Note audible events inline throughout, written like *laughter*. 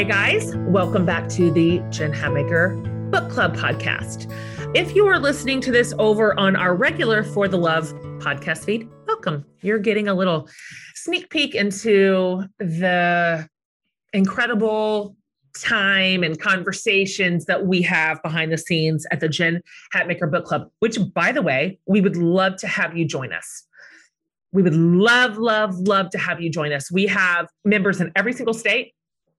Hey guys, welcome back to the Jen Hatmaker Book Club podcast. If you are listening to this over on our regular For the Love podcast feed, welcome. You're getting a little sneak peek into the incredible time and conversations that we have behind the scenes at the Jen Hatmaker Book Club, which, by the way, we would love to have you join us. We would love, love, love to have you join us. We have members in every single state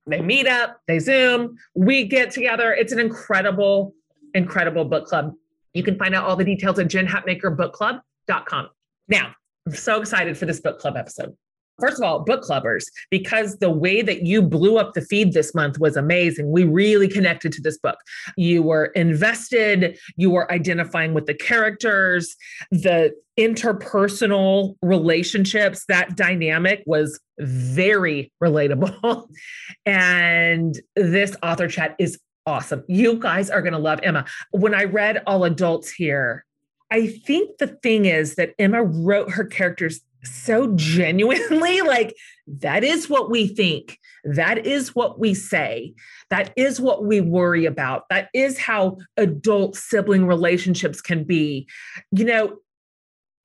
they meet up, they Zoom, we get together. It's an incredible, incredible book club. You can find out all the details at jenhatmakerbookclub.com. Now, I'm so excited for this book club episode. First of all, book clubbers, because the way that you blew up the feed this month was amazing. We really connected to this book. You were invested, you were identifying with the characters, the interpersonal relationships, that dynamic was very relatable. *laughs* and this author chat is awesome. You guys are going to love Emma. When I read All Adults here, I think the thing is that Emma wrote her characters so genuinely *laughs* like that is what we think that is what we say that is what we worry about that is how adult sibling relationships can be you know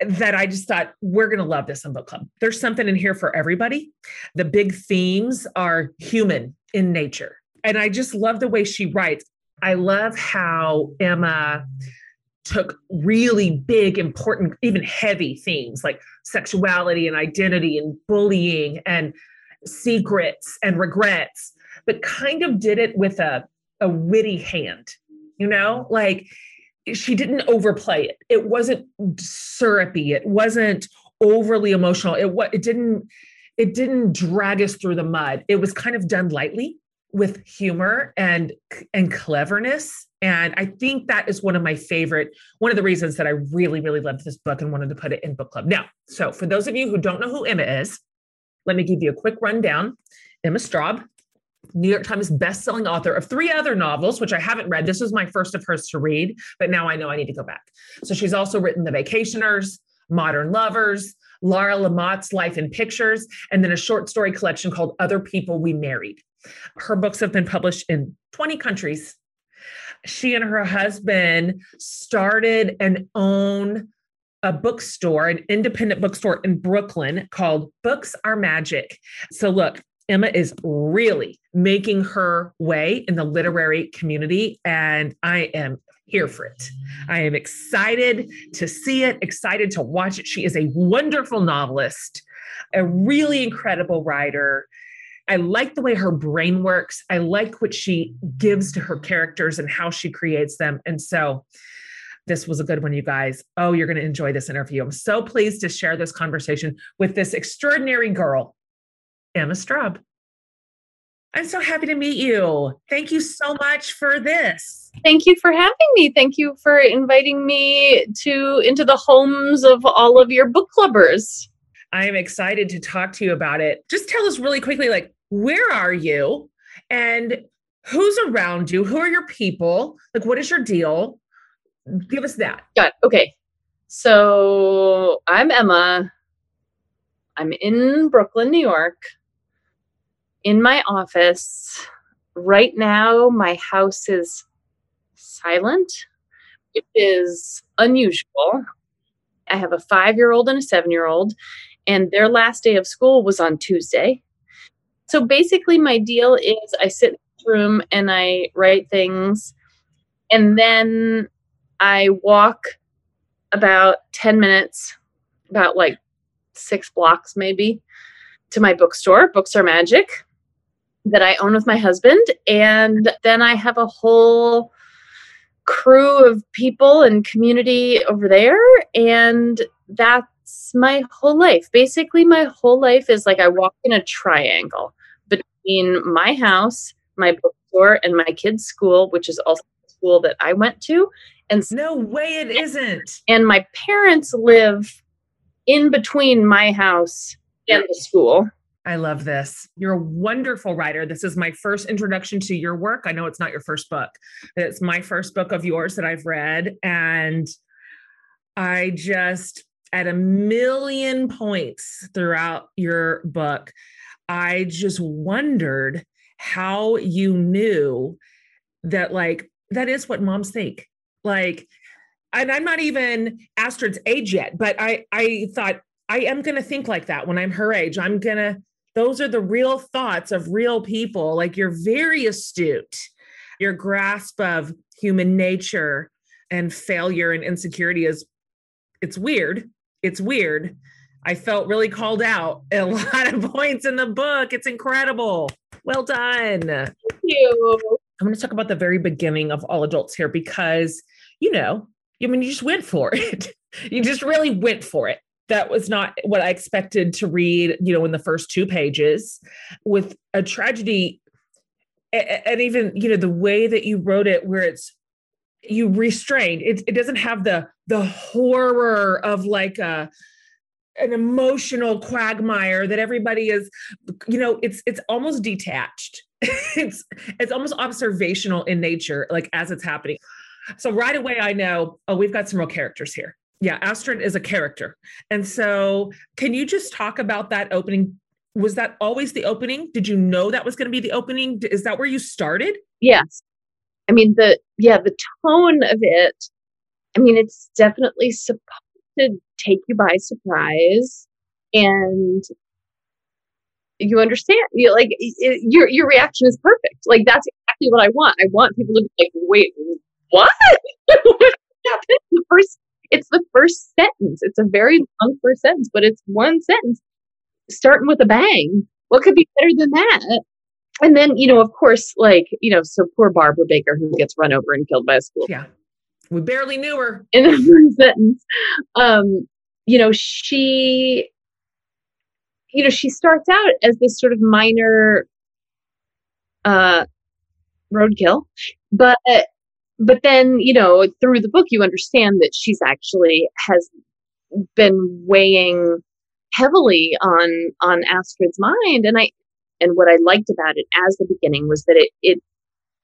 that I just thought we're going to love this in book club. There's something in here for everybody. The big themes are human in nature. And I just love the way she writes. I love how Emma took really big, important, even heavy themes like sexuality and identity and bullying and secrets and regrets, but kind of did it with a, a witty hand, you know, like she didn't overplay it. It wasn't syrupy. It wasn't overly emotional. It what it didn't it didn't drag us through the mud. It was kind of done lightly with humor and and cleverness. And i think that is one of my favorite one of the reasons that i really really loved this book and wanted to put it in book club. Now so for those of you who don't know who emma is let me give you a quick rundown. Emma straub new york times best-selling author of three other novels which i haven't read. This was my first of hers to read but now i know i need to go back. So she's also written the vacationers modern lovers laura lamont's life in pictures and then a short story collection called other people we married her books have been published in 20 countries. She and her husband started and own a bookstore, an independent bookstore in Brooklyn called Books Are Magic. So, look, Emma is really making her way in the literary community, and I am here for it. I am excited to see it, excited to watch it. She is a wonderful novelist, a really incredible writer. I like the way her brain works. I like what she gives to her characters and how she creates them. And so this was a good one, you guys. Oh, you're going to enjoy this interview. I'm so pleased to share this conversation with this extraordinary girl, Emma Straub. I'm so happy to meet you. Thank you so much for this. Thank you for having me. Thank you for inviting me to into the homes of all of your book clubbers. I am excited to talk to you about it. Just tell us really quickly like where are you? And who's around you? Who are your people? Like what is your deal? Give us that. Got okay. So i'm emma. I'm in brooklyn new york. In my office right now my house is silent which is unusual. I have a five year old and a seven year old and their last day of school was on tuesday so basically, my deal is I sit in the room and I write things, and then I walk about 10 minutes, about like six blocks maybe, to my bookstore, Books Are Magic, that I own with my husband. And then I have a whole crew of people and community over there. And that's my whole life. Basically, my whole life is like I walk in a triangle between my house, my bookstore, and my kids' school, which is also the school that I went to. And no way it isn't. And my parents live in between my house and the school. I love this. You're a wonderful writer. This is my first introduction to your work. I know it's not your first book, it's my first book of yours that I've read. And I just, at a million points throughout your book, I just wondered how you knew that like that is what moms think. Like and I'm not even Astrid's age yet, but I I thought I am going to think like that when I'm her age. I'm going to those are the real thoughts of real people. Like you're very astute. Your grasp of human nature and failure and insecurity is it's weird. It's weird. I felt really called out *laughs* a lot of points in the book. It's incredible. Well done. Thank you. I'm going to talk about the very beginning of All Adults here because, you know, I mean, you just went for *laughs* it. you just really went for it. That was not what I expected to read, you know, in the first two pages with a tragedy. And even, you know, the way that you wrote it, where it's you restrained, it, it doesn't have the the horror of like a an emotional quagmire that everybody is you know it's it's almost detached. *laughs* It's it's almost observational in nature like as it's happening. So right away i know oh we've got some real characters here. Yeah astrid is a character. And so can you just talk about that opening? Was that always the opening? Did you know that was going to be the opening? Is that where you started? Yes i mean the yeah the tone of it i mean it's definitely supposed to take you by surprise and you understand you like it, your your reaction is perfect. Like that's exactly what i want. I want people to be like wait what? *laughs* The first it's the first sentence. It's a very long first sentence but it's one sentence starting with a bang. What could be better than that and then you know of course like you know so poor barbara baker who gets run over and killed by a school yeah. We barely knew her. in the *laughs* first sentence. Um you know, she, you know, she starts out as this sort of minor uh, roadkill, but but then you know through the book you understand that she's actually has been weighing heavily on on Astrid's mind, and I and what I liked about it as the beginning was that it it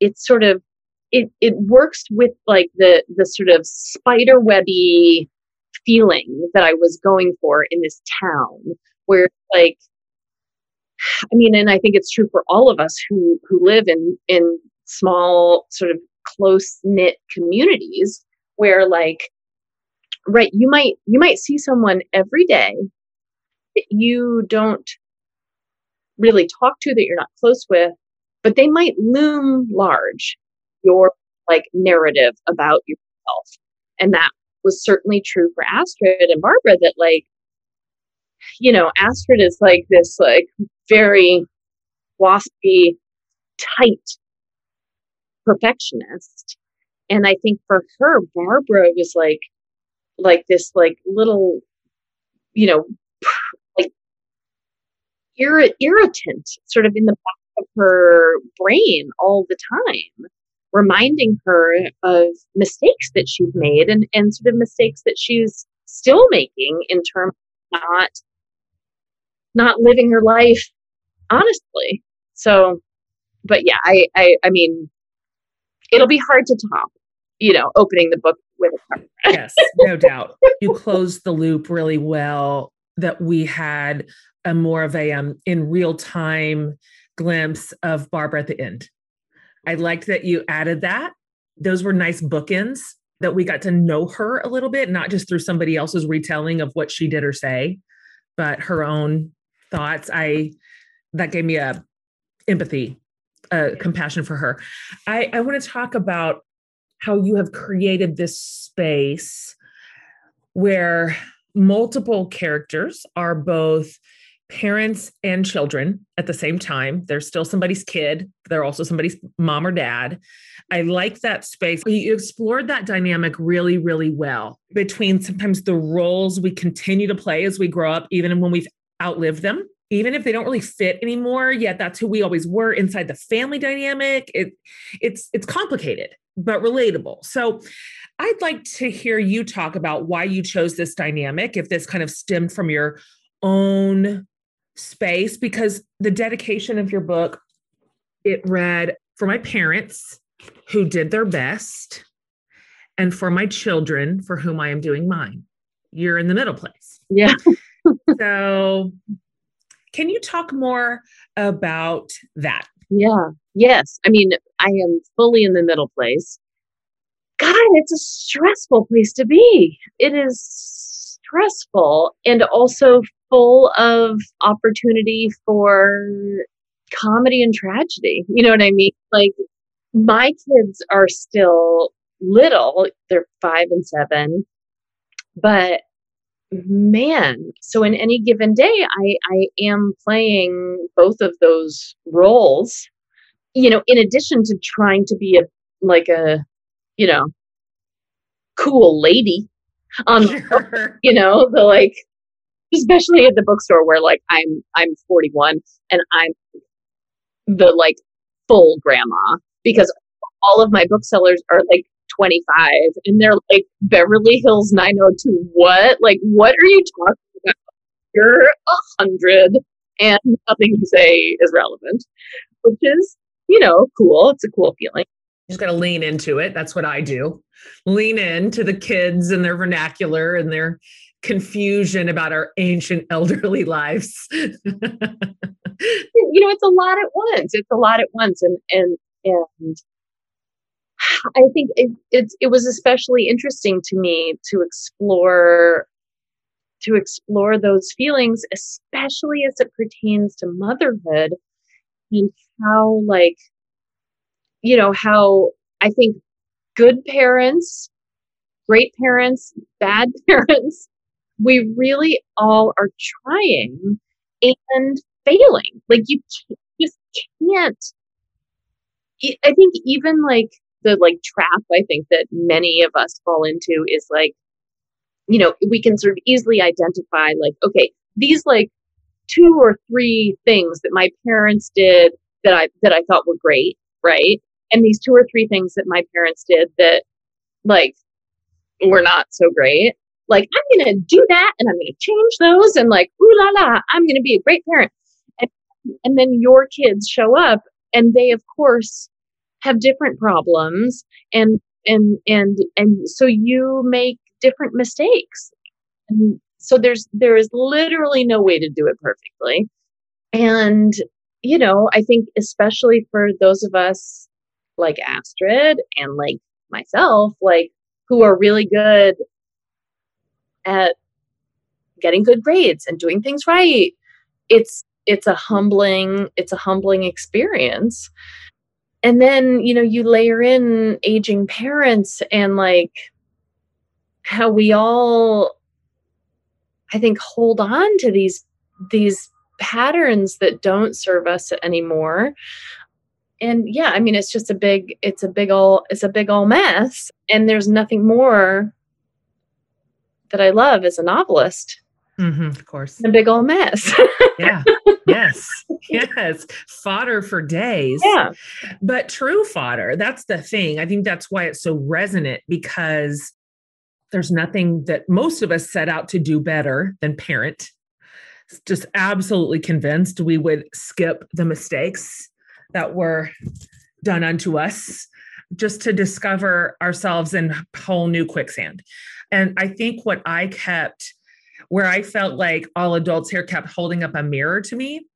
it sort of it it works with like the the sort of spider webby feeling that I was going for in this town where like I mean and I think it's true for all of us who who live in in small sort of close knit communities where like right you might you might see someone every day that you don't really talk to that you're not close with but they might loom large your like narrative about yourself. And that was certainly true for Astrid and Barbara that like you know Astrid is like this like very waspy tight perfectionist. And I think for her Barbara was like like this like little you know irri- irritant sort of in the back of her brain all the time reminding her of mistakes that she's made and, and sort of mistakes that she's still making in terms of not not living her life honestly. So but yeah, I I, I mean it'll be hard to top, you know, opening the book with a car. yes, no doubt. You closed the loop really well that we had a more of a um in real time glimpse of Barbara at the end I liked that you added that. Those were nice bookends that we got to know her a little bit, not just through somebody else's retelling of what she did or say, but her own thoughts. I that gave me a empathy, a compassion for her. I, I want to talk about how you have created this space where multiple characters are both parents and children at the same time. They're still somebody's kid, they're also somebody's mom or dad. I like that space. You explored that dynamic really, really well between sometimes the roles we continue to play as we grow up, even when we've outlived them. Even if they don't really fit anymore, yet that's who we always were inside the family dynamic. It, it's it's complicated but relatable. So I'd like to hear you talk about why you chose this dynamic, if this kind of stemmed from your own space because the dedication of your book it read for my parents who did their best and for my children for whom I am doing mine. You're in the middle place. Yeah. *laughs* so can you talk more about that? Yeah. Yes. I mean, I am fully in the middle place. God, it's a stressful place to be. It is stressful and also full of opportunity for comedy and tragedy. You know what I mean? Like, my kids are still little, they're five and seven, but man so in any given day i i am playing both of those roles you know in addition to trying to be a like a you know cool lady. Um sure. you know the like especially at the bookstore where like i'm i'm 41 and i'm the like full grandma because all of my booksellers are like 25 and they're like Beverly Hills 902 what? Like what are you talking about? You're a hundred and nothing you say is relevant which is you know cool. It's a cool feeling just got to lean into it. That's what I do. Lean into the kids and their vernacular and their confusion about our ancient elderly *laughs* lives. You know it's a lot at once. It's a lot at once. And and and I think it, it, it was especially interesting to me to explore to explore those feelings, especially as it pertains to motherhood and how like you know how I think good parents, great parents, bad *laughs* parents, we really all are trying and failing. Like you just can't I think even like the like trap I think that many of us fall into is like, you know, we can sort of easily identify like, okay, these like two or three things that my parents did that I that I thought were great, right? And these two or three things that my parents did that like were not so great. Like I'm gonna do that and I'm gonna change those and like ooh la la, I'm gonna be a great parent. And, and then your kids show up and they of course have different problems and and and and so you make different mistakes and so there's there is literally no way to do it perfectly and you know i think especially for those of us like astrid and like myself like who are really good at getting good grades and doing things right. It's it's a humbling it's a humbling experience. And then you know you layer in aging parents and like how we all i think hold on to these these patterns that don't serve us anymore and yeah i mean it's just a big it's a big all it's a big all mess. And there's nothing more that i love as a novelist mm-hmm, of course. a big old mess. *laughs* Yeah yes yes. Fodder for days. Yeah. But true fodder that's the thing. I think that's why it's so resonant because there's nothing that most of us set out to do better than parent. Just absolutely convinced we would skip the mistakes that were done unto us just to discover ourselves in whole new quicksand. And i think what i kept where I felt like all adults here kept holding up a mirror to me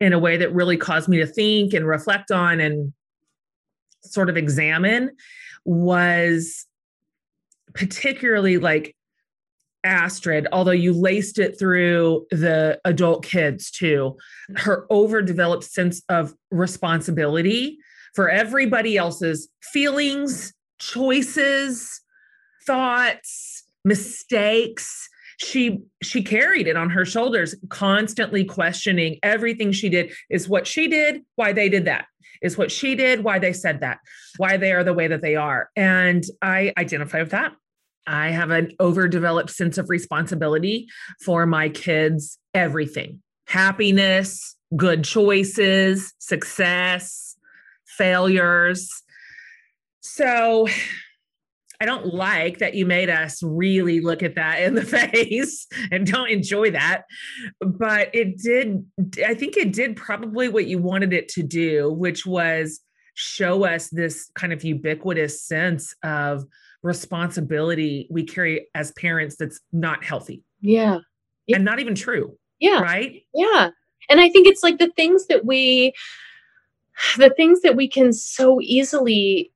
in a way that really caused me to think and reflect on and sort of examine was particularly like Astrid, although you laced it through the adult kids too, mm-hmm. her overdeveloped sense of responsibility for everybody else's feelings, choices, thoughts, mistakes, she she carried it on her shoulders constantly questioning everything she did. Is what she did why they did that? Is what she did why they said that? Why they are the way that they are? And i identify with that i have an overdeveloped sense of responsibility for my kids everything happiness good choices success failures so I don't like that you made us really look at that in the *laughs* face and don't enjoy that. But it did, I think it did probably what you wanted it to do, which was show us this kind of ubiquitous sense of responsibility we carry as parents that's not healthy. Yeah. And not even true. Yeah. Right? Yeah. And I think it's like the things that we the things that we can so easily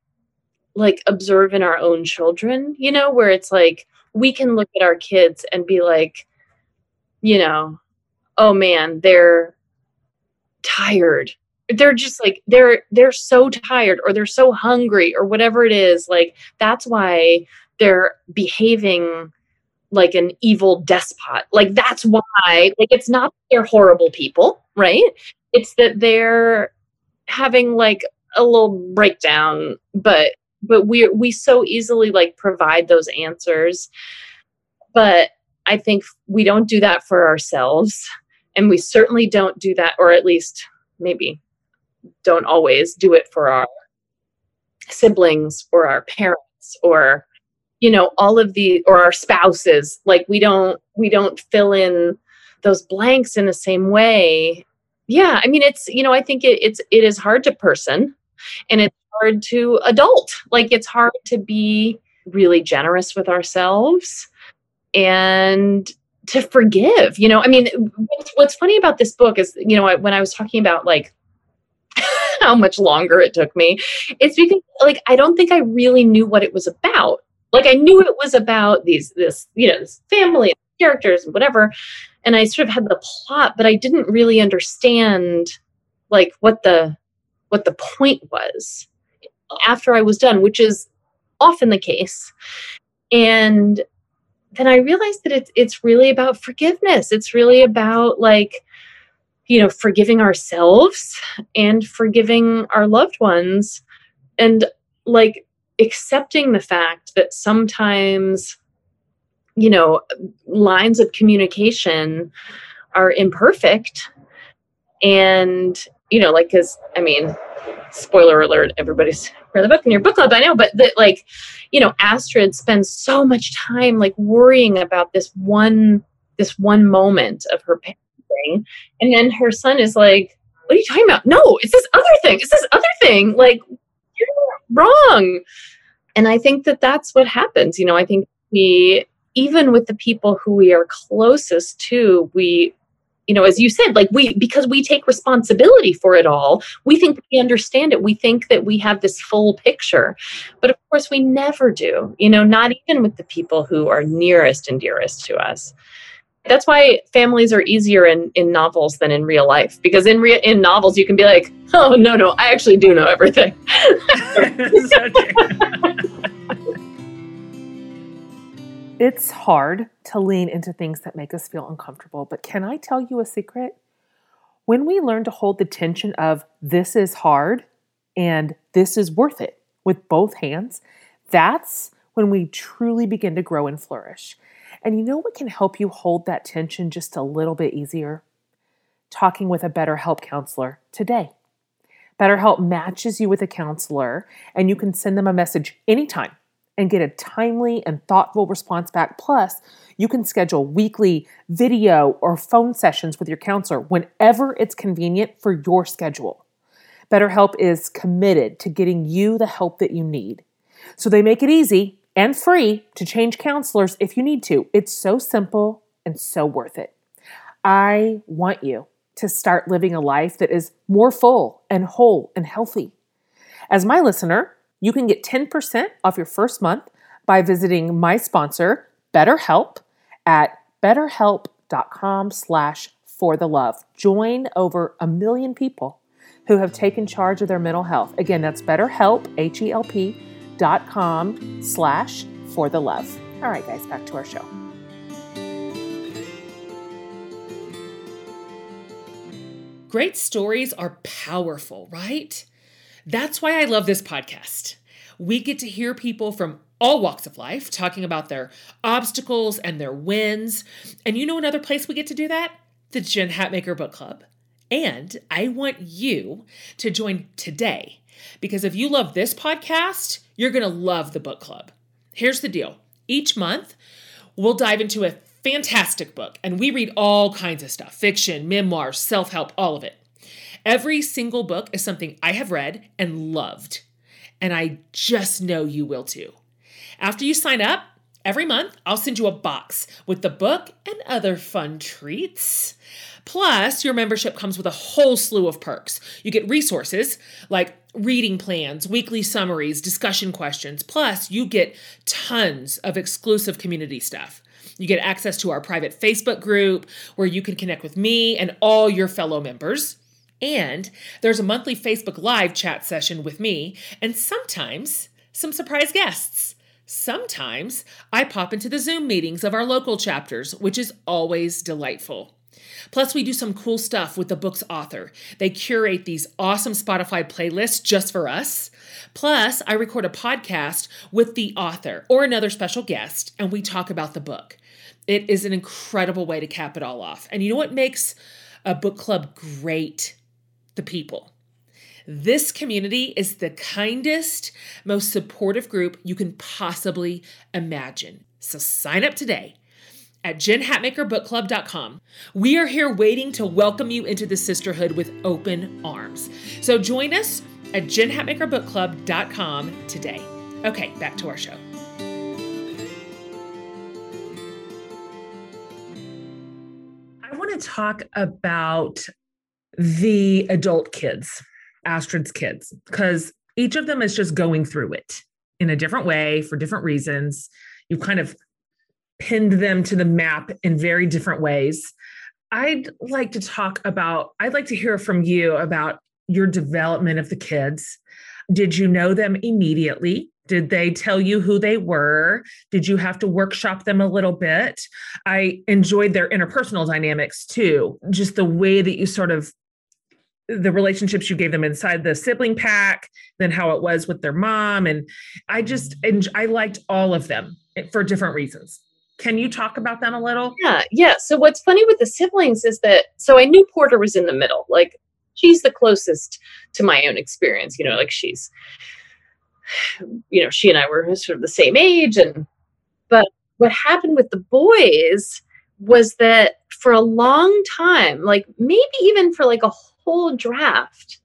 like observe in our own children, you know, where it's like we can look at our kids and be like, you know, oh man, they're tired. They're just like they're they're so tired or they're so hungry or whatever it is. Like that's why they're behaving like an evil despot. Like that's why like it's not they're horrible people, right? It's that they're having like a little breakdown, but but we we so easily like provide those answers. But I think we don't do that for ourselves and we certainly don't do that or at least maybe don't always do it for our siblings or our parents or you know all of the or our spouses. Like we don't we don't fill in those blanks in the same way. Yeah i mean it's you know i think it, it's it is hard to person and it's hard to adult. Like it's hard to be really generous with ourselves and to forgive you know? I mean what's, what's funny about this book is you know when i was talking about like how much longer it took me it's because like i don't think i really knew what it was about like I knew it was about these this you know this family and characters and whatever, and I sort of had the plot, but I didn't really understand like what the what the point was after I was done, which is often the case. And then I realized that it's it's really about forgiveness. It's really about like you know forgiving ourselves and forgiving our loved ones and like accepting the fact that sometimes you know lines of communication are imperfect and you know like because i mean spoiler alert everybody's read the book in your book club i know but that like you know astrid spends so much time like worrying about this one this one moment of her parenting and then her son is like what are you talking about no it's this other thing it's this other thing like you're wrong. And I think that that's what happens. You know, I think we, even with the people who we are closest to, we, you know, as you said, like we, because we take responsibility for it all, we think we understand it. We think that we have this full picture. But of course, we never do, you know, not even with the people who are nearest and dearest to us that's why families are easier in, in novels than in real life because in in novels you can be like oh no no i actually do know everything. *laughs* It's hard to lean into things that make us feel uncomfortable but can i tell you a secret? When we learn to hold the tension of this is hard and this is worth it with both hands that's when we truly begin to grow and flourish and you know what can help you hold that tension just a little bit easier? Talking with a BetterHelp counselor today. BetterHelp matches you with a counselor, and you can send them a message anytime and get a timely and thoughtful response back. Plus, you can schedule weekly video or phone sessions with your counselor whenever it's convenient for your schedule. BetterHelp is committed to getting you the help that you need. So they make it easy and free to change counselors if you need to. It's so simple and so worth it. I want you to start living a life that is more full and whole and healthy. As my listener, you can get 10% off your first month by visiting my sponsor, BetterHelp, at betterhelp.com slash for the love. Join over a million people who have taken charge of their mental health. Again, that's BetterHelp, H-E-L-P, com slash for the love. All right, guys, back to our show. Great stories are powerful, right? That's why I love this podcast. We get to hear people from all walks of life talking about their obstacles and their wins. And you know another place we get to do that? The Jen Hatmaker Book Club. And I want you to join today because if you love this podcast, you're going to love the book club. Here's the deal each month, we'll dive into a fantastic book, and we read all kinds of stuff fiction, memoirs, self help, all of it. Every single book is something I have read and loved, and I just know you will too. After you sign up, Every month, I'll send you a box with the book and other fun treats. Plus, your membership comes with a whole slew of perks. You get resources like reading plans, weekly summaries, discussion questions. Plus, you get tons of exclusive community stuff. You get access to our private Facebook group where you can connect with me and all your fellow members. And there's a monthly Facebook Live chat session with me, and sometimes some surprise guests. Sometimes I pop into the Zoom meetings of our local chapters, which is always delightful. Plus, we do some cool stuff with the book's author. They curate these awesome Spotify playlists just for us. Plus, I record a podcast with the author or another special guest, and we talk about the book. It is an incredible way to cap it all off. And you know what makes a book club great? The people. This community is the kindest, most supportive group you can possibly imagine. So sign up today at jenhatmakerbookclub.com. We are here waiting to welcome you into the sisterhood with open arms. So join us at jenhatmakerbookclub.com today. Okay, back to our show. I want to talk about the adult kids, Astrid's kids, because each of them is just going through it in a different way for different reasons. You've kind of pinned them to the map in very different ways. I'd like to talk about, I'd like to hear from you about your development of the kids. Did you know them immediately? Did they tell you who they were? Did you have to workshop them a little bit? I enjoyed their interpersonal dynamics too, just the way that you sort of the relationships you gave them inside the sibling pack, then how it was with their mom. And I just, and I liked all of them for different reasons. Can you talk about them a little? Yeah, yeah. So what's funny with the siblings is that so I knew Porter was in the middle. Like she's the closest to my own experience, you know, like she's you know, she and I were sort of the same age and but what happened with the boys was that for a long time, like maybe even for like a whole draft,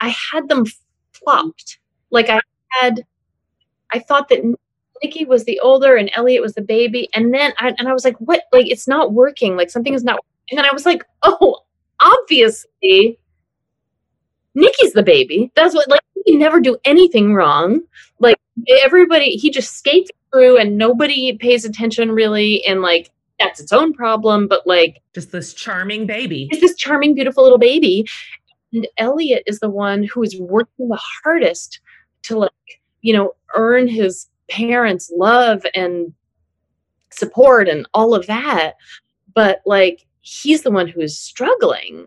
I had them flopped. Like I had I thought that Nikki was the older and Elliot was the baby. And then I, and I was like, what? Like, it's not working. Like, something is not. And then I was like, oh, obviously, Nikki's the baby. That's what, like, he never do anything wrong. Like, everybody, he just skates through and nobody pays attention really. And, like, that's its own problem. But, like, just this charming baby. It's this charming, beautiful little baby. And Elliot is the one who is working the hardest to, like, you know, earn his parents' love and support and all of that. But like he's the one who is struggling.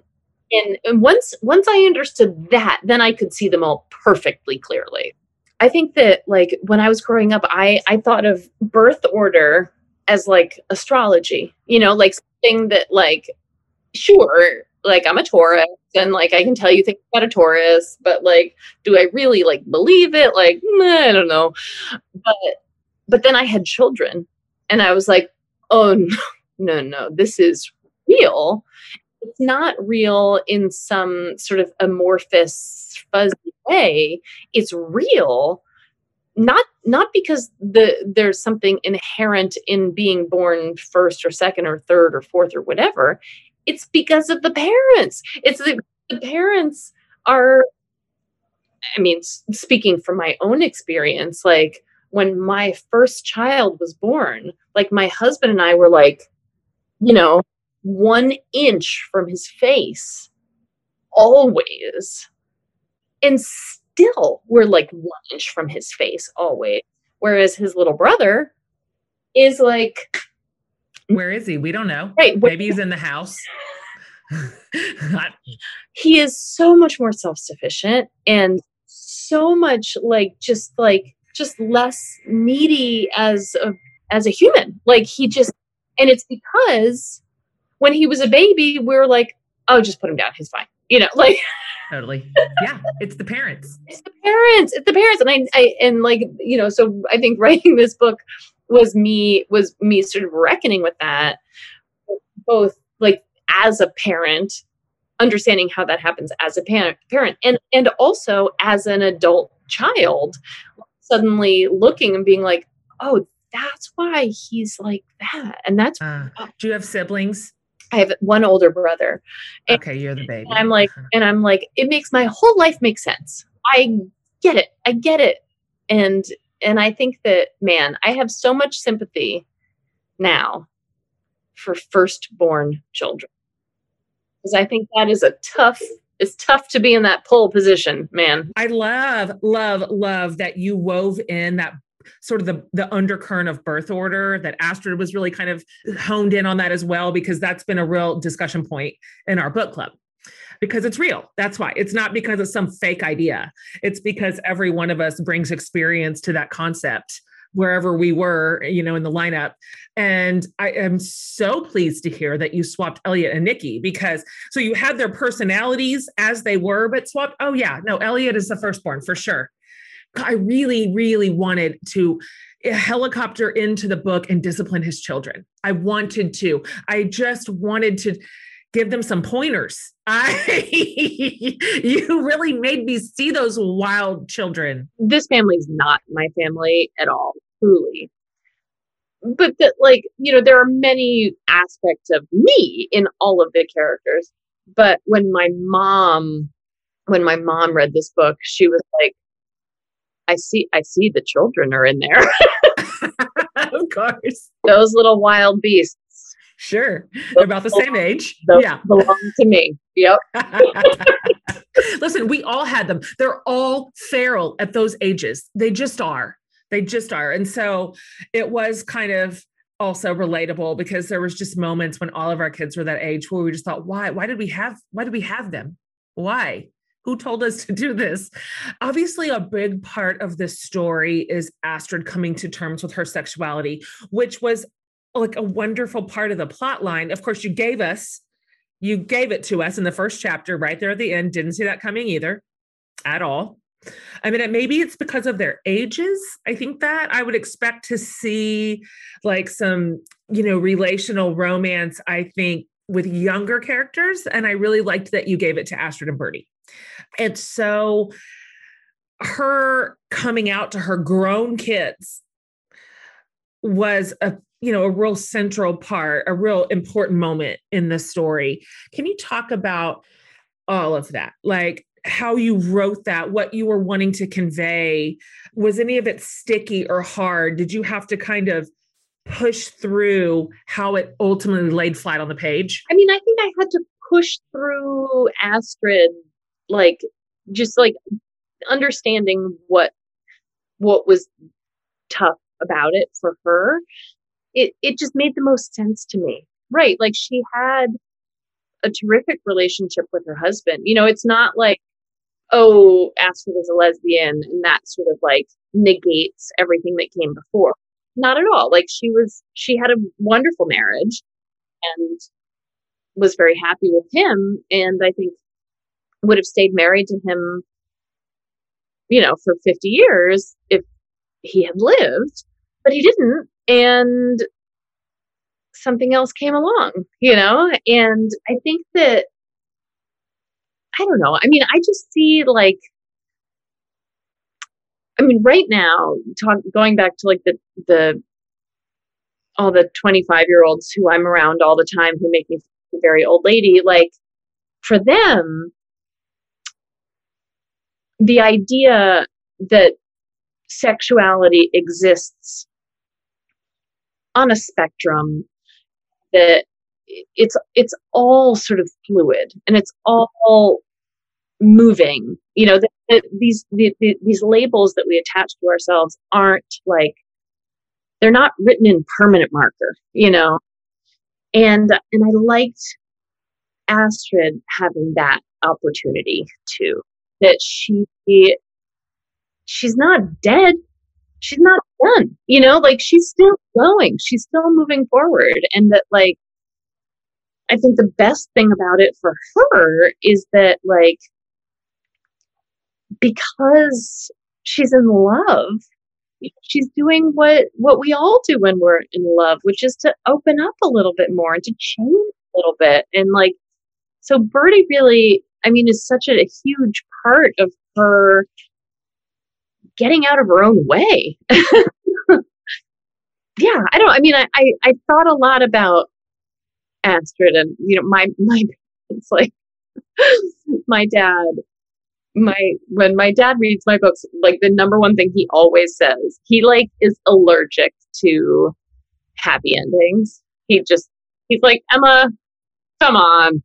And, and once once I understood that, then I could see them all perfectly clearly. I think that like when I was growing up, I I thought of birth order as like astrology, you know, like something that like sure like I'm a Taurus and like I can tell you things about a Taurus, but like, do I really like believe it? Like, I don't know. But but then I had children and I was like, oh no, *laughs* no, no, this is real. It's not real in some sort of amorphous, fuzzy way. It's real not not because the there's something inherent in being born first or second or third or fourth or whatever it's because of the parents. It's the, the parents are, I mean, speaking from my own experience, like when my first child was born, like my husband and I were like, you know, one inch from his face always. And still, we're like one inch from his face always. Whereas his little brother is like where is he? We don't know. Right. Maybe he's in the house. *laughs* he is so much more self-sufficient and so much like just like just less needy as a as a human. Like he just and it's because when he was a baby, we were like, oh, just put him down. He's fine. You know, *laughs* like totally. Yeah. It's the parents. It's the parents. It's the parents. And I, I and like, you know, so I think *laughs* writing this book was me was me sort of reckoning with that both like as a parent understanding how that happens as a parent parent and and also as an adult child suddenly looking and being like oh that's why he's like that. And that's Uh, do you have siblings? I have one older brother. And- Okay, you're the baby. And I'm like, *laughs* and I'm like, it makes my whole life make sense. I get it. I get it. And and I think that man, I have so much sympathy now for firstborn children. Because I think that is a tough, it's tough to be in that pole position, man. I love, love, love that you wove in that sort of the the undercurrent of birth order that Astrid was really kind of honed in on that as well because that's been a real discussion point in our book club. Because it's real that's why. It's not because of some fake idea. It's because every one of us brings experience to that concept wherever we were you know in the lineup. And i am so pleased to hear that you swapped elliot and nikki because so you had their personalities as they were but swapped oh yeah no elliot is the firstborn for sure I really, really wanted to eh, helicopter into the book and discipline his children. I wanted to. I just wanted to give them some pointers. *laughs* I you really made me see those wild children. This family's not my family at all, truly. But that like, you know, there are many aspects of me in all of the characters. But when my mom when my mom read this book, she was like, I see I see the children are in there. *laughs* *laughs* of course. Those little wild beasts. Sure. They're about the same age. Those yeah. belong to me. Yep. *laughs* Listen, we all had them. They're all feral at those ages. They just are. They just are. And so it was kind of also relatable because there was just moments when all of our kids were that age where we just thought, why? Why did we have why did we have them? Why? Who told us to do this? Obviously, a big part of this story is Astrid coming to terms with her sexuality, which was like a wonderful part of the plot line. Of course, you gave us, you gave it to us in the first chapter, right there at the end. Didn't see that coming either at all. I mean, maybe it's because of their ages. I think that I would expect to see like some, you know, relational romance, I think, with younger characters. And I really liked that you gave it to Astrid and Birdie. And so her coming out to her grown kids was a you know a real central part a real important moment in the story. Can you talk about all of that? Like how you wrote that what you were wanting to convey? Was any of it sticky or hard? Did you have to kind of push through how it ultimately laid flat on the page? I mean, I think I had to push through Astrid, like just like understanding what what was tough about it for her. It it just made the most sense to me. Right. Like she had a terrific relationship with her husband. You know, it's not like, oh, Astrid is a lesbian and that sort of like negates everything that came before. Not at all. Like she was she had a wonderful marriage and was very happy with him and I think would have stayed married to him you know for 50 years if he had lived but he didn't and something else came along you know? And I think that I don't know I mean I just see like I mean right now talk going back to like the the all the 25 year olds who I'm around all the time who make me very old lady like for them the idea that sexuality exists on a spectrum that it's it's all sort of fluid and it's all moving you know that, that these the, the, these labels that we attach to ourselves aren't like they're not written in permanent marker you know? And and i liked astrid having that opportunity too that she she's not dead. She's not done you know like she's still going. She's still moving forward. And that like i think the best thing about it for her is that like because she's in love she's doing what what we all do when we're in love which is to open up a little bit more and to change a little bit. And like so birdie really I mean is such a, a huge part of her getting out of her own way *laughs* yeah, I don't. I mean, I, I I thought a lot about Astrid, and you know, my my it's like *laughs* my dad. My when my dad reads my books, like the number one thing he always says, he like is allergic to happy endings. He just he's like Emma, come on,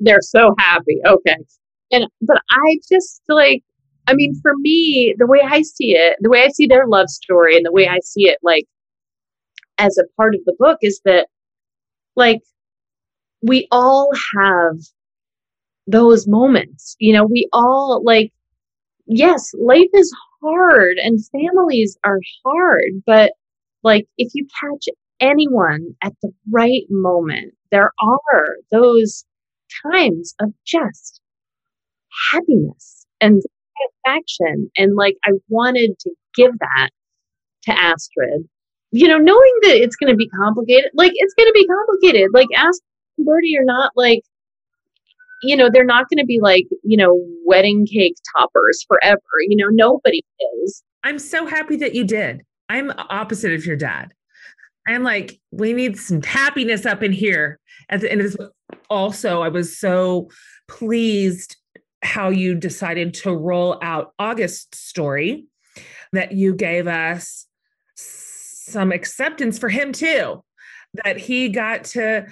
they're so happy. Okay, and but I just like I mean, for me, the way I see it, the way I see their love story and the way I see it, like, as a part of the book is that, like, we all have those moments. You know, we all, like, yes, life is hard and families are hard, but, like, if you catch anyone at the right moment, there are those times of just happiness and satisfaction. And like, I wanted to give that to Astrid, you know, knowing that it's going to be complicated. Like, it's going to be complicated. Like, Astrid and Birdie are not like, you know, they're not going to be like, you know, wedding cake toppers forever. You know, nobody is. I'm so happy that you did. I'm opposite of your dad. I'm like, we need some happiness up in here. At the end of this, also, I was so pleased how you decided to roll out August's story, that you gave us some acceptance for him too, that he got to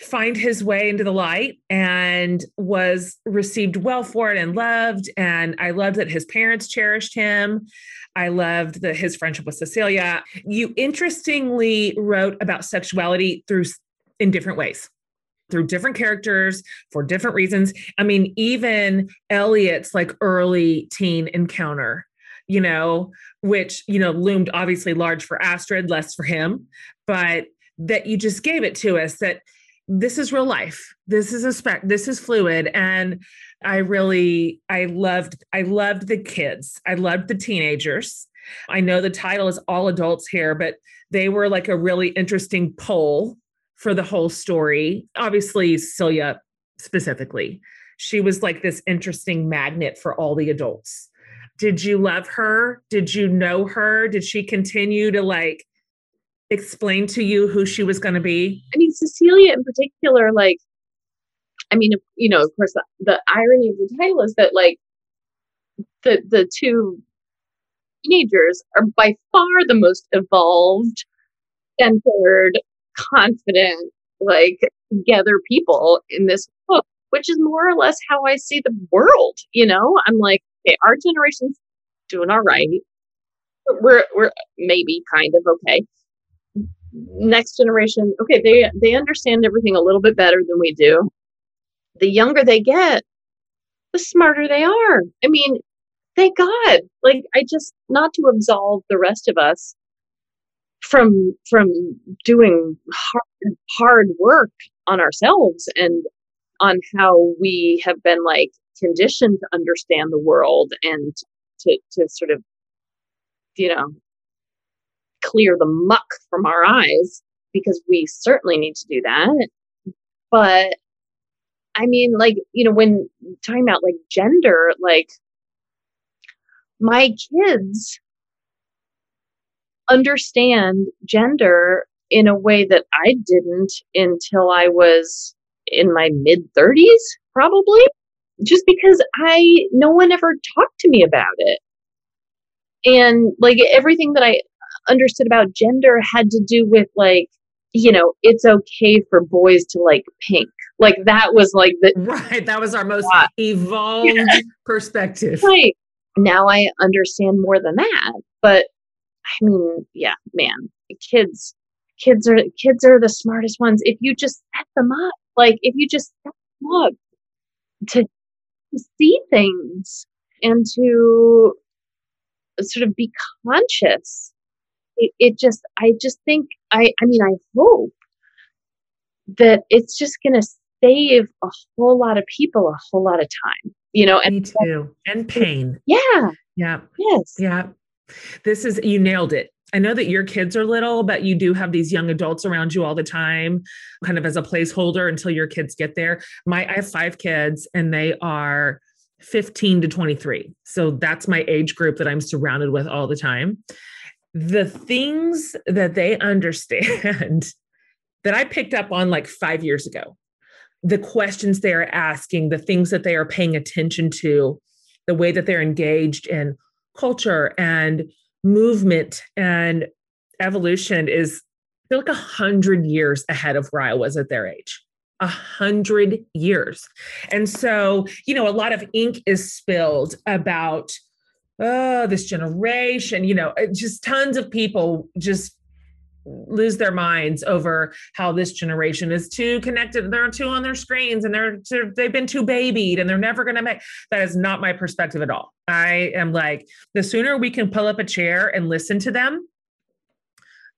find his way into the light and was received well for it and loved. And I loved that his parents cherished him. I loved that his friendship with Cecilia. You interestingly wrote about sexuality through in different ways through different characters for different reasons. I mean, even Elliot's like early teen encounter, you know, which, you know, loomed obviously large for Astrid, less for him, but that you just gave it to us that this is real life. This is a spec, this is fluid. And I really, I loved, I loved the kids. I loved the teenagers. I know the title is all adults here, but they were like a really interesting poll for the whole story. Obviously, Celia specifically. She was like this interesting magnet for all the adults. Did you love her? Did you know her? Did she continue to like explain to you who she was going to be? I mean, Cecilia in particular, like, I mean, you know, of course, the, the irony of the title is that like the the two teenagers are by far the most evolved, centered, confident, like together people in this book, which is more or less how I see the world. You know, I'm like, okay, our generation's doing all right. We're we're maybe kind of okay. Next generation, okay, they they understand everything a little bit better than we do. The younger they get, the smarter they are. I mean, thank God. Like I just not to absolve the rest of us from from doing hard, hard work on ourselves and on how we have been like conditioned to understand the world and to to sort of you know clear the muck from our eyes because we certainly need to do that but i mean like you know when talking about like gender like my kids understand gender in a way that I didn't until I was in my mid 30s, probably, just because I, no one ever talked to me about it. And like everything that I understood about gender had to do with like, you know, it's okay for boys to like pink. Like that was like the right. That was our most yeah. evolved yeah. perspective. Right. Now I understand more than that. But I mean, yeah, man, kids, kids are kids are the smartest ones. If you just set them up, like if you just set them up to, to see things and to sort of be conscious, it, it just, I just think, I, I mean, I hope that it's just going to save a whole lot of people a whole lot of time, you know, and Me too, and mm, pain. Yeah. Yeah. Yes. Yeah. This is, you nailed it. I know that your kids are little, but you do have these young adults around you all the time, kind of as a placeholder until your kids get there. My, I have five kids and they are 15 to 23. So that's my age group that I'm surrounded with all the time. The things that they understand *laughs* that I picked up on like five years ago, the questions they are asking, the things that they are paying attention to, the way that they're engaged in culture and movement and evolution is they're like a hundred years ahead of where I was at their age. A hundred years. And so, you know, a lot of ink is spilled about oh, this generation, you know, uh, just tons of people just lose their minds over how this generation is too connected. They're too on their screens and they're too, they've been too babied and they're never going to make that is not my perspective at all. I am like the sooner we can pull up a chair and listen to them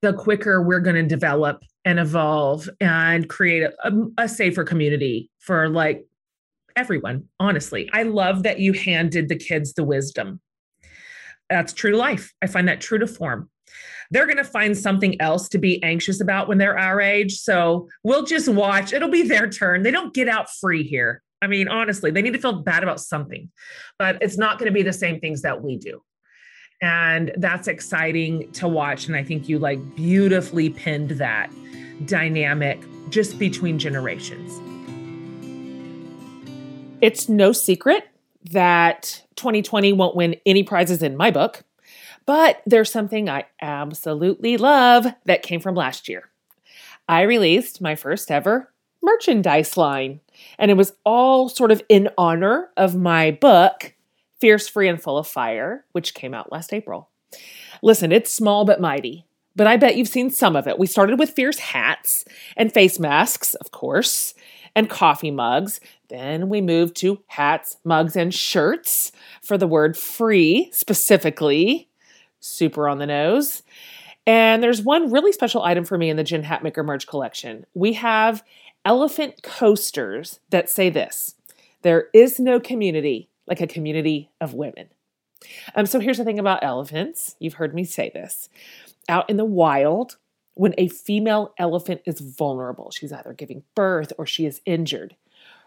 the quicker we're going to develop and evolve and create a, a safer community for like everyone honestly. I love that you handed the kids the wisdom that's true to life i find that true to form they're going to find something else to be anxious about when they're our age. So we'll just watch. It'll be their turn. They don't get out free here. I mean, honestly, they need to feel bad about something, but it's not going to be the same things that we do. And that's exciting to watch. And I think you like beautifully pinned that dynamic just between generations. It's no secret that 2020 won't win any prizes in my book. But there's something I absolutely love that came from last year. I released my first ever merchandise line, and it was all sort of in honor of my book, Fierce, Free, and Full of Fire, which came out last April. Listen, it's small but mighty, but I bet you've seen some of it. We started with fierce hats and face masks, of course, and coffee mugs. Then we move to hats, mugs, and shirts for the word free specifically super on the nose. And there's one really special item for me in the Jen Hatmaker merch collection. We have elephant coasters that say this There is no community like a community of women. Um, so here's the thing about elephants. You've heard me say this. Out in the wild, when a female elephant is vulnerable, she's either giving birth or she is injured,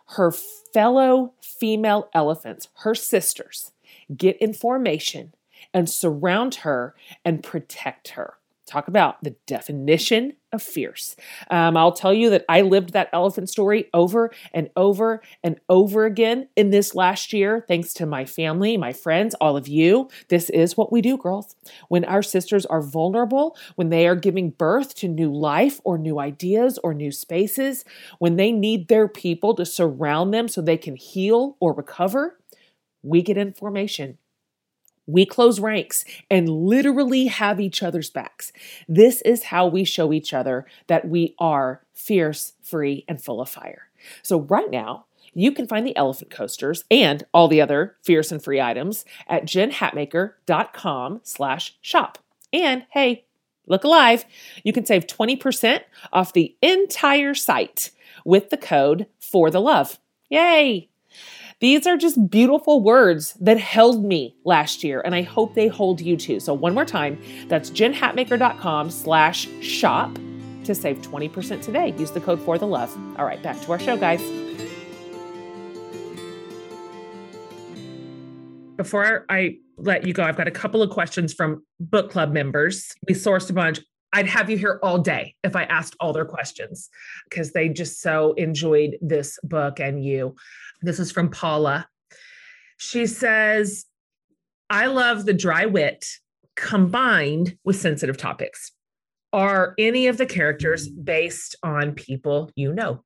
her fellow female elephants, her sisters, get in formation and surround her and protect her. Talk about the definition of fierce. Um, I'll tell you that I lived that elephant story over and over and over again in this last year, thanks to my family, my friends, all of you. This is what we do, girls. When our sisters are vulnerable, when they are giving birth to new life or new ideas or new spaces, when they need their people to surround them so they can heal or recover, we get information we close ranks and literally have each other's backs. This is how we show each other that we are fierce, free, and full of fire. So, right now, you can find the elephant coasters and all the other fierce and free items at jenhatmaker.com slash shop. And hey, look alive, you can save 20% off the entire site with the code for the love. Yay! These are just beautiful words that held me last year, and I hope they hold you too. So one more time, that's jenhatmaker.com slash shop to save 20% today. Use the code for the love. All right, back to our show, guys. Before I let you go, I've got a couple of questions from book club members. We sourced a bunch. I'd have you here all day if I asked all their questions because they just so enjoyed this book and you. This is from Paula. She says, I love the dry wit combined with sensitive topics. Are any of the characters based on people you know?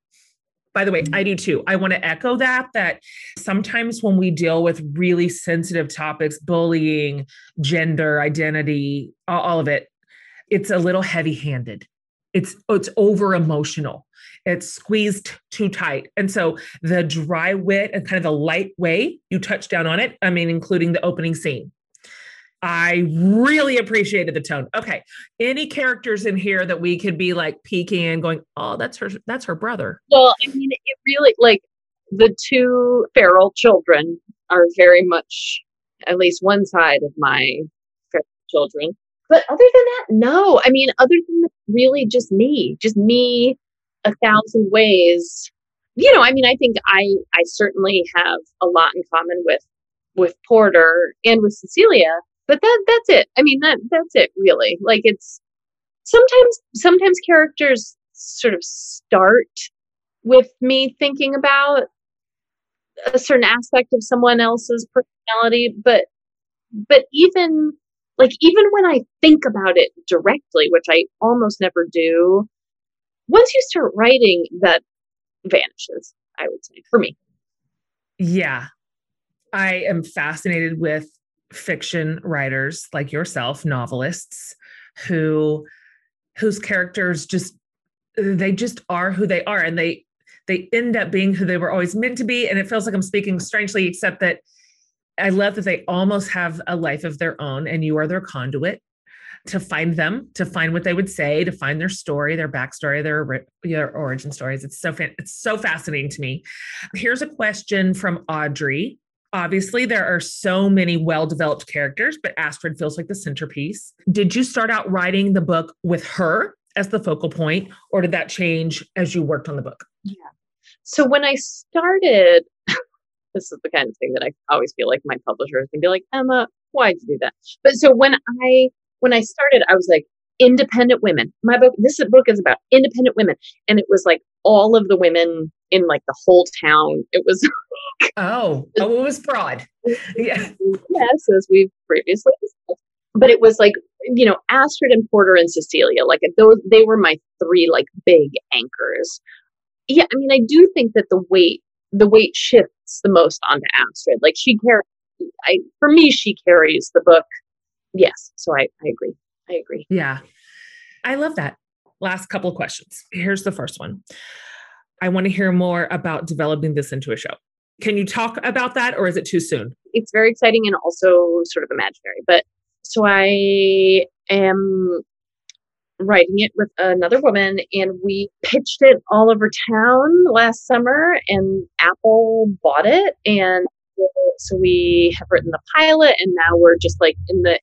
By the way, I do too. I want to echo that that sometimes when we deal with really sensitive topics, bullying, gender, identity, all, of it, it's a little heavy-handed. It's it's over emotional it's squeezed too tight. And so the dry wit and kind of the light way you touch down on it, I mean, including the opening scene. I really appreciated the tone. Okay. Any characters in here that we could be like peeking and going, oh, that's her, that's her brother. Well, I mean, it really like the two feral children are very much at least one side of my children. But other than that, no. I mean, other than really just me, just me a thousand ways you know i mean i think i i certainly have a lot in common with with porter and with cecilia but that that's it. I mean that that's it really. Like it's sometimes sometimes characters sort of start with me thinking about a certain aspect of someone else's personality, but but even like even when I think about it directly, which I almost never do, once you start writing, that vanishes, I would say, for me. Yeah. I am fascinated with fiction writers like yourself, novelists who whose characters just they just are who they are and they they end up being who they were always meant to be and it feels like i'm speaking strangely except that i love that they almost have a life of their own and you are their conduit to find them to find what they would say to find their story their backstory their, their origin stories. It's so it's so fascinating to me. Here's a question from audrey. Obviously there are so many well-developed characters but astrid feels like the centerpiece. Did you start out writing the book with her as the focal point or did that change as you worked on the book? Yeah. So when I started, this is the kind of thing that I always feel like my publisher is gonna be like, Emma, why'd you do that? But so when I when I started, I was like, independent women. My book, this book is about independent women. And it was like all of the women in like the whole town. It was *laughs* Oh, oh, it was broad. Yeah. *laughs* yes, as we've previously discussed. But it was like, you know, Astrid and Porter and Cecilia, like those they were my three like big anchors yeah, I mean, I do think that the weight the weight shifts the most onto Astrid. Like she carries, I for me, she carries the book. Yes, so I I agree. I agree. Yeah, I love that. Last couple of questions. Here's the first one. I want to hear more about developing this into a show. Can you talk about that, or is it too soon? It's very exciting and also sort of imaginary. But so I am writing it with another woman and we pitched it all over town last summer and Apple bought it and so we have written the pilot and now we're just like in the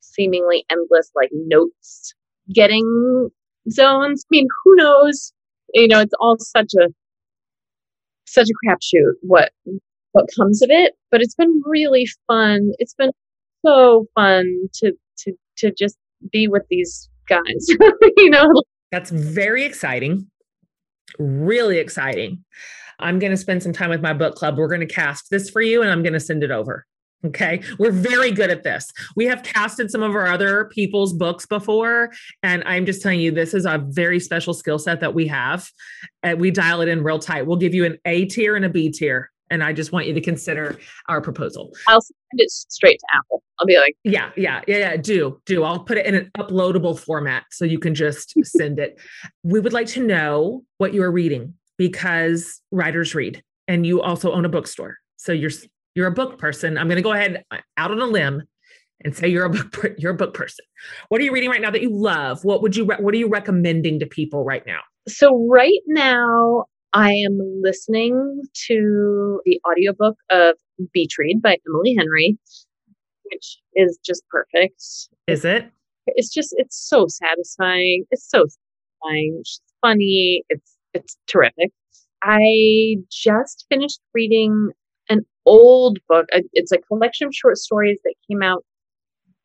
seemingly endless like notes getting zones. I mean, who knows? You know, it's all such a such a crapshoot what what comes of it, but it's been really fun. It's been so fun to to to just be with these guys, *laughs* you know? That's very exciting. Really exciting. I'm going to spend some time with my book club. We're going to cast this for you and I'm going to send it over. Okay. We're very good at this. We have casted some of our other people's books before. And I'm just telling you, this is a very special skill set that we have. And we dial it in real tight. We'll give you an A tier and a B tier and I just want you to consider our proposal. I'll send it straight to Apple. I'll be like, yeah, yeah, yeah, yeah. Do do. I'll put it in an uploadable format so you can just *laughs* send it. We would like to know what you are reading because writers read, and you also own a bookstore. So you're you're a book person. I'm going to go ahead uh, out on a limb and say you're a book you're a book person. What are you reading right now that you love? What would you what are you recommending to people right now? So right now I am listening to the audiobook of Beach Read by Emily Henry, which is just perfect. Is it? It's just it's so satisfying. It's so satisfying. She's funny. It's it's terrific. I just finished reading an old book. It's a collection of short stories that came out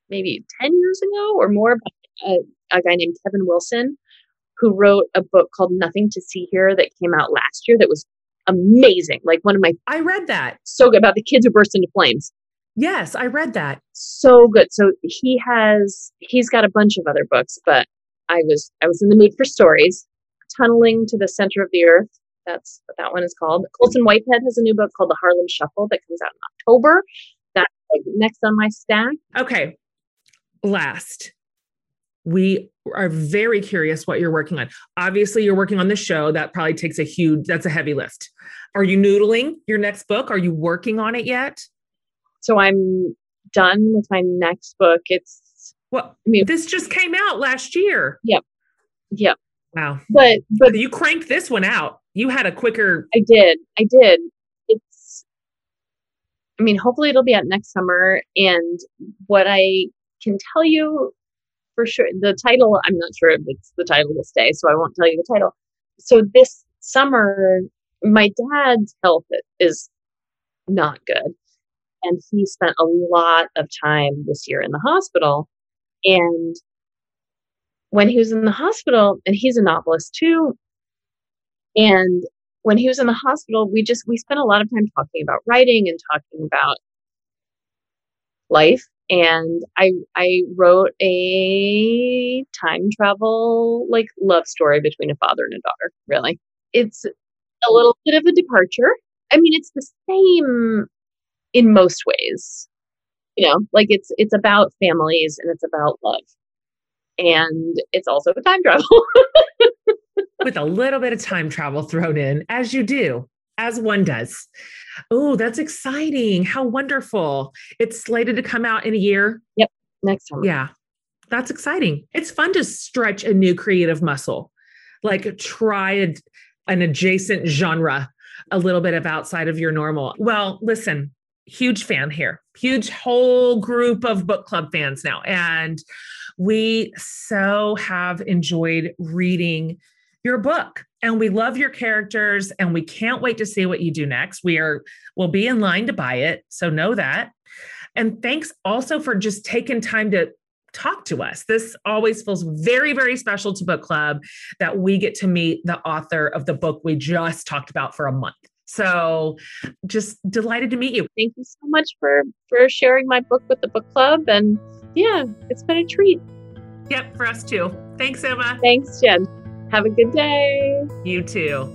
maybe 10 years ago or more by a, a guy named Kevin Wilson who wrote a book called Nothing to See Here that came out last year that was amazing. Like one of my I read that. So good about the kids who burst into flames. Yes, I read that. So good. So he has he's got a bunch of other books, but I was I was in the mood for stories. Tunneling to the Center of the Earth. That's what that one is called. Colson Whitehead has a new book called The Harlem Shuffle that comes out in October. That's like next on my stack. Okay. Last we are very curious what you're working on. Obviously, you're working on the show. That probably takes a huge, that's a heavy lift. Are you noodling your next book? Are you working on it yet? So I'm done with my next book. It's well, I mean, this just came out last year. Yep. Yep. Wow. But but you cranked this one out. You had a quicker I did. I did. It's I mean, hopefully it'll be out next summer. And what I can tell you for sure. The title, I'm not sure if it's the title will stay, so I won't tell you the title. So this summer, my dad's health is not good. and he spent a lot of time this year in the hospital. And when he was in the hospital, and he's a novelist too, and when he was in the hospital, we just we spent a lot of time talking about writing and talking about life. And I I wrote a time travel like love story between a father and a daughter. Really, it's a little bit of a departure. I mean, it's the same in most ways. You know, like it's it's about families and it's about love. And it's also a time travel. *laughs* With a little bit of time travel thrown in, as you do, as one does. Oh, that's exciting. How wonderful. It's slated to come out in a year. Yep. Next time. Yeah. That's exciting. It's fun to stretch a new creative muscle, like try a, an adjacent genre, a little bit of outside of your normal. Well, listen, huge fan here, huge whole group of book club fans now. And we so have enjoyed reading your book and we love your characters and we can't wait to see what you do next. We are we'll be in line to buy it, so know that. And thanks also for just taking time to talk to us. This always feels very, very special to book club that we get to meet the author of the book we just talked about for a month. So just delighted to meet you. Thank you so much for for sharing my book with the book club and yeah, it's been a treat. Yep, for us too. Thanks, Emma. Thanks, Jen. Have a good day. You too.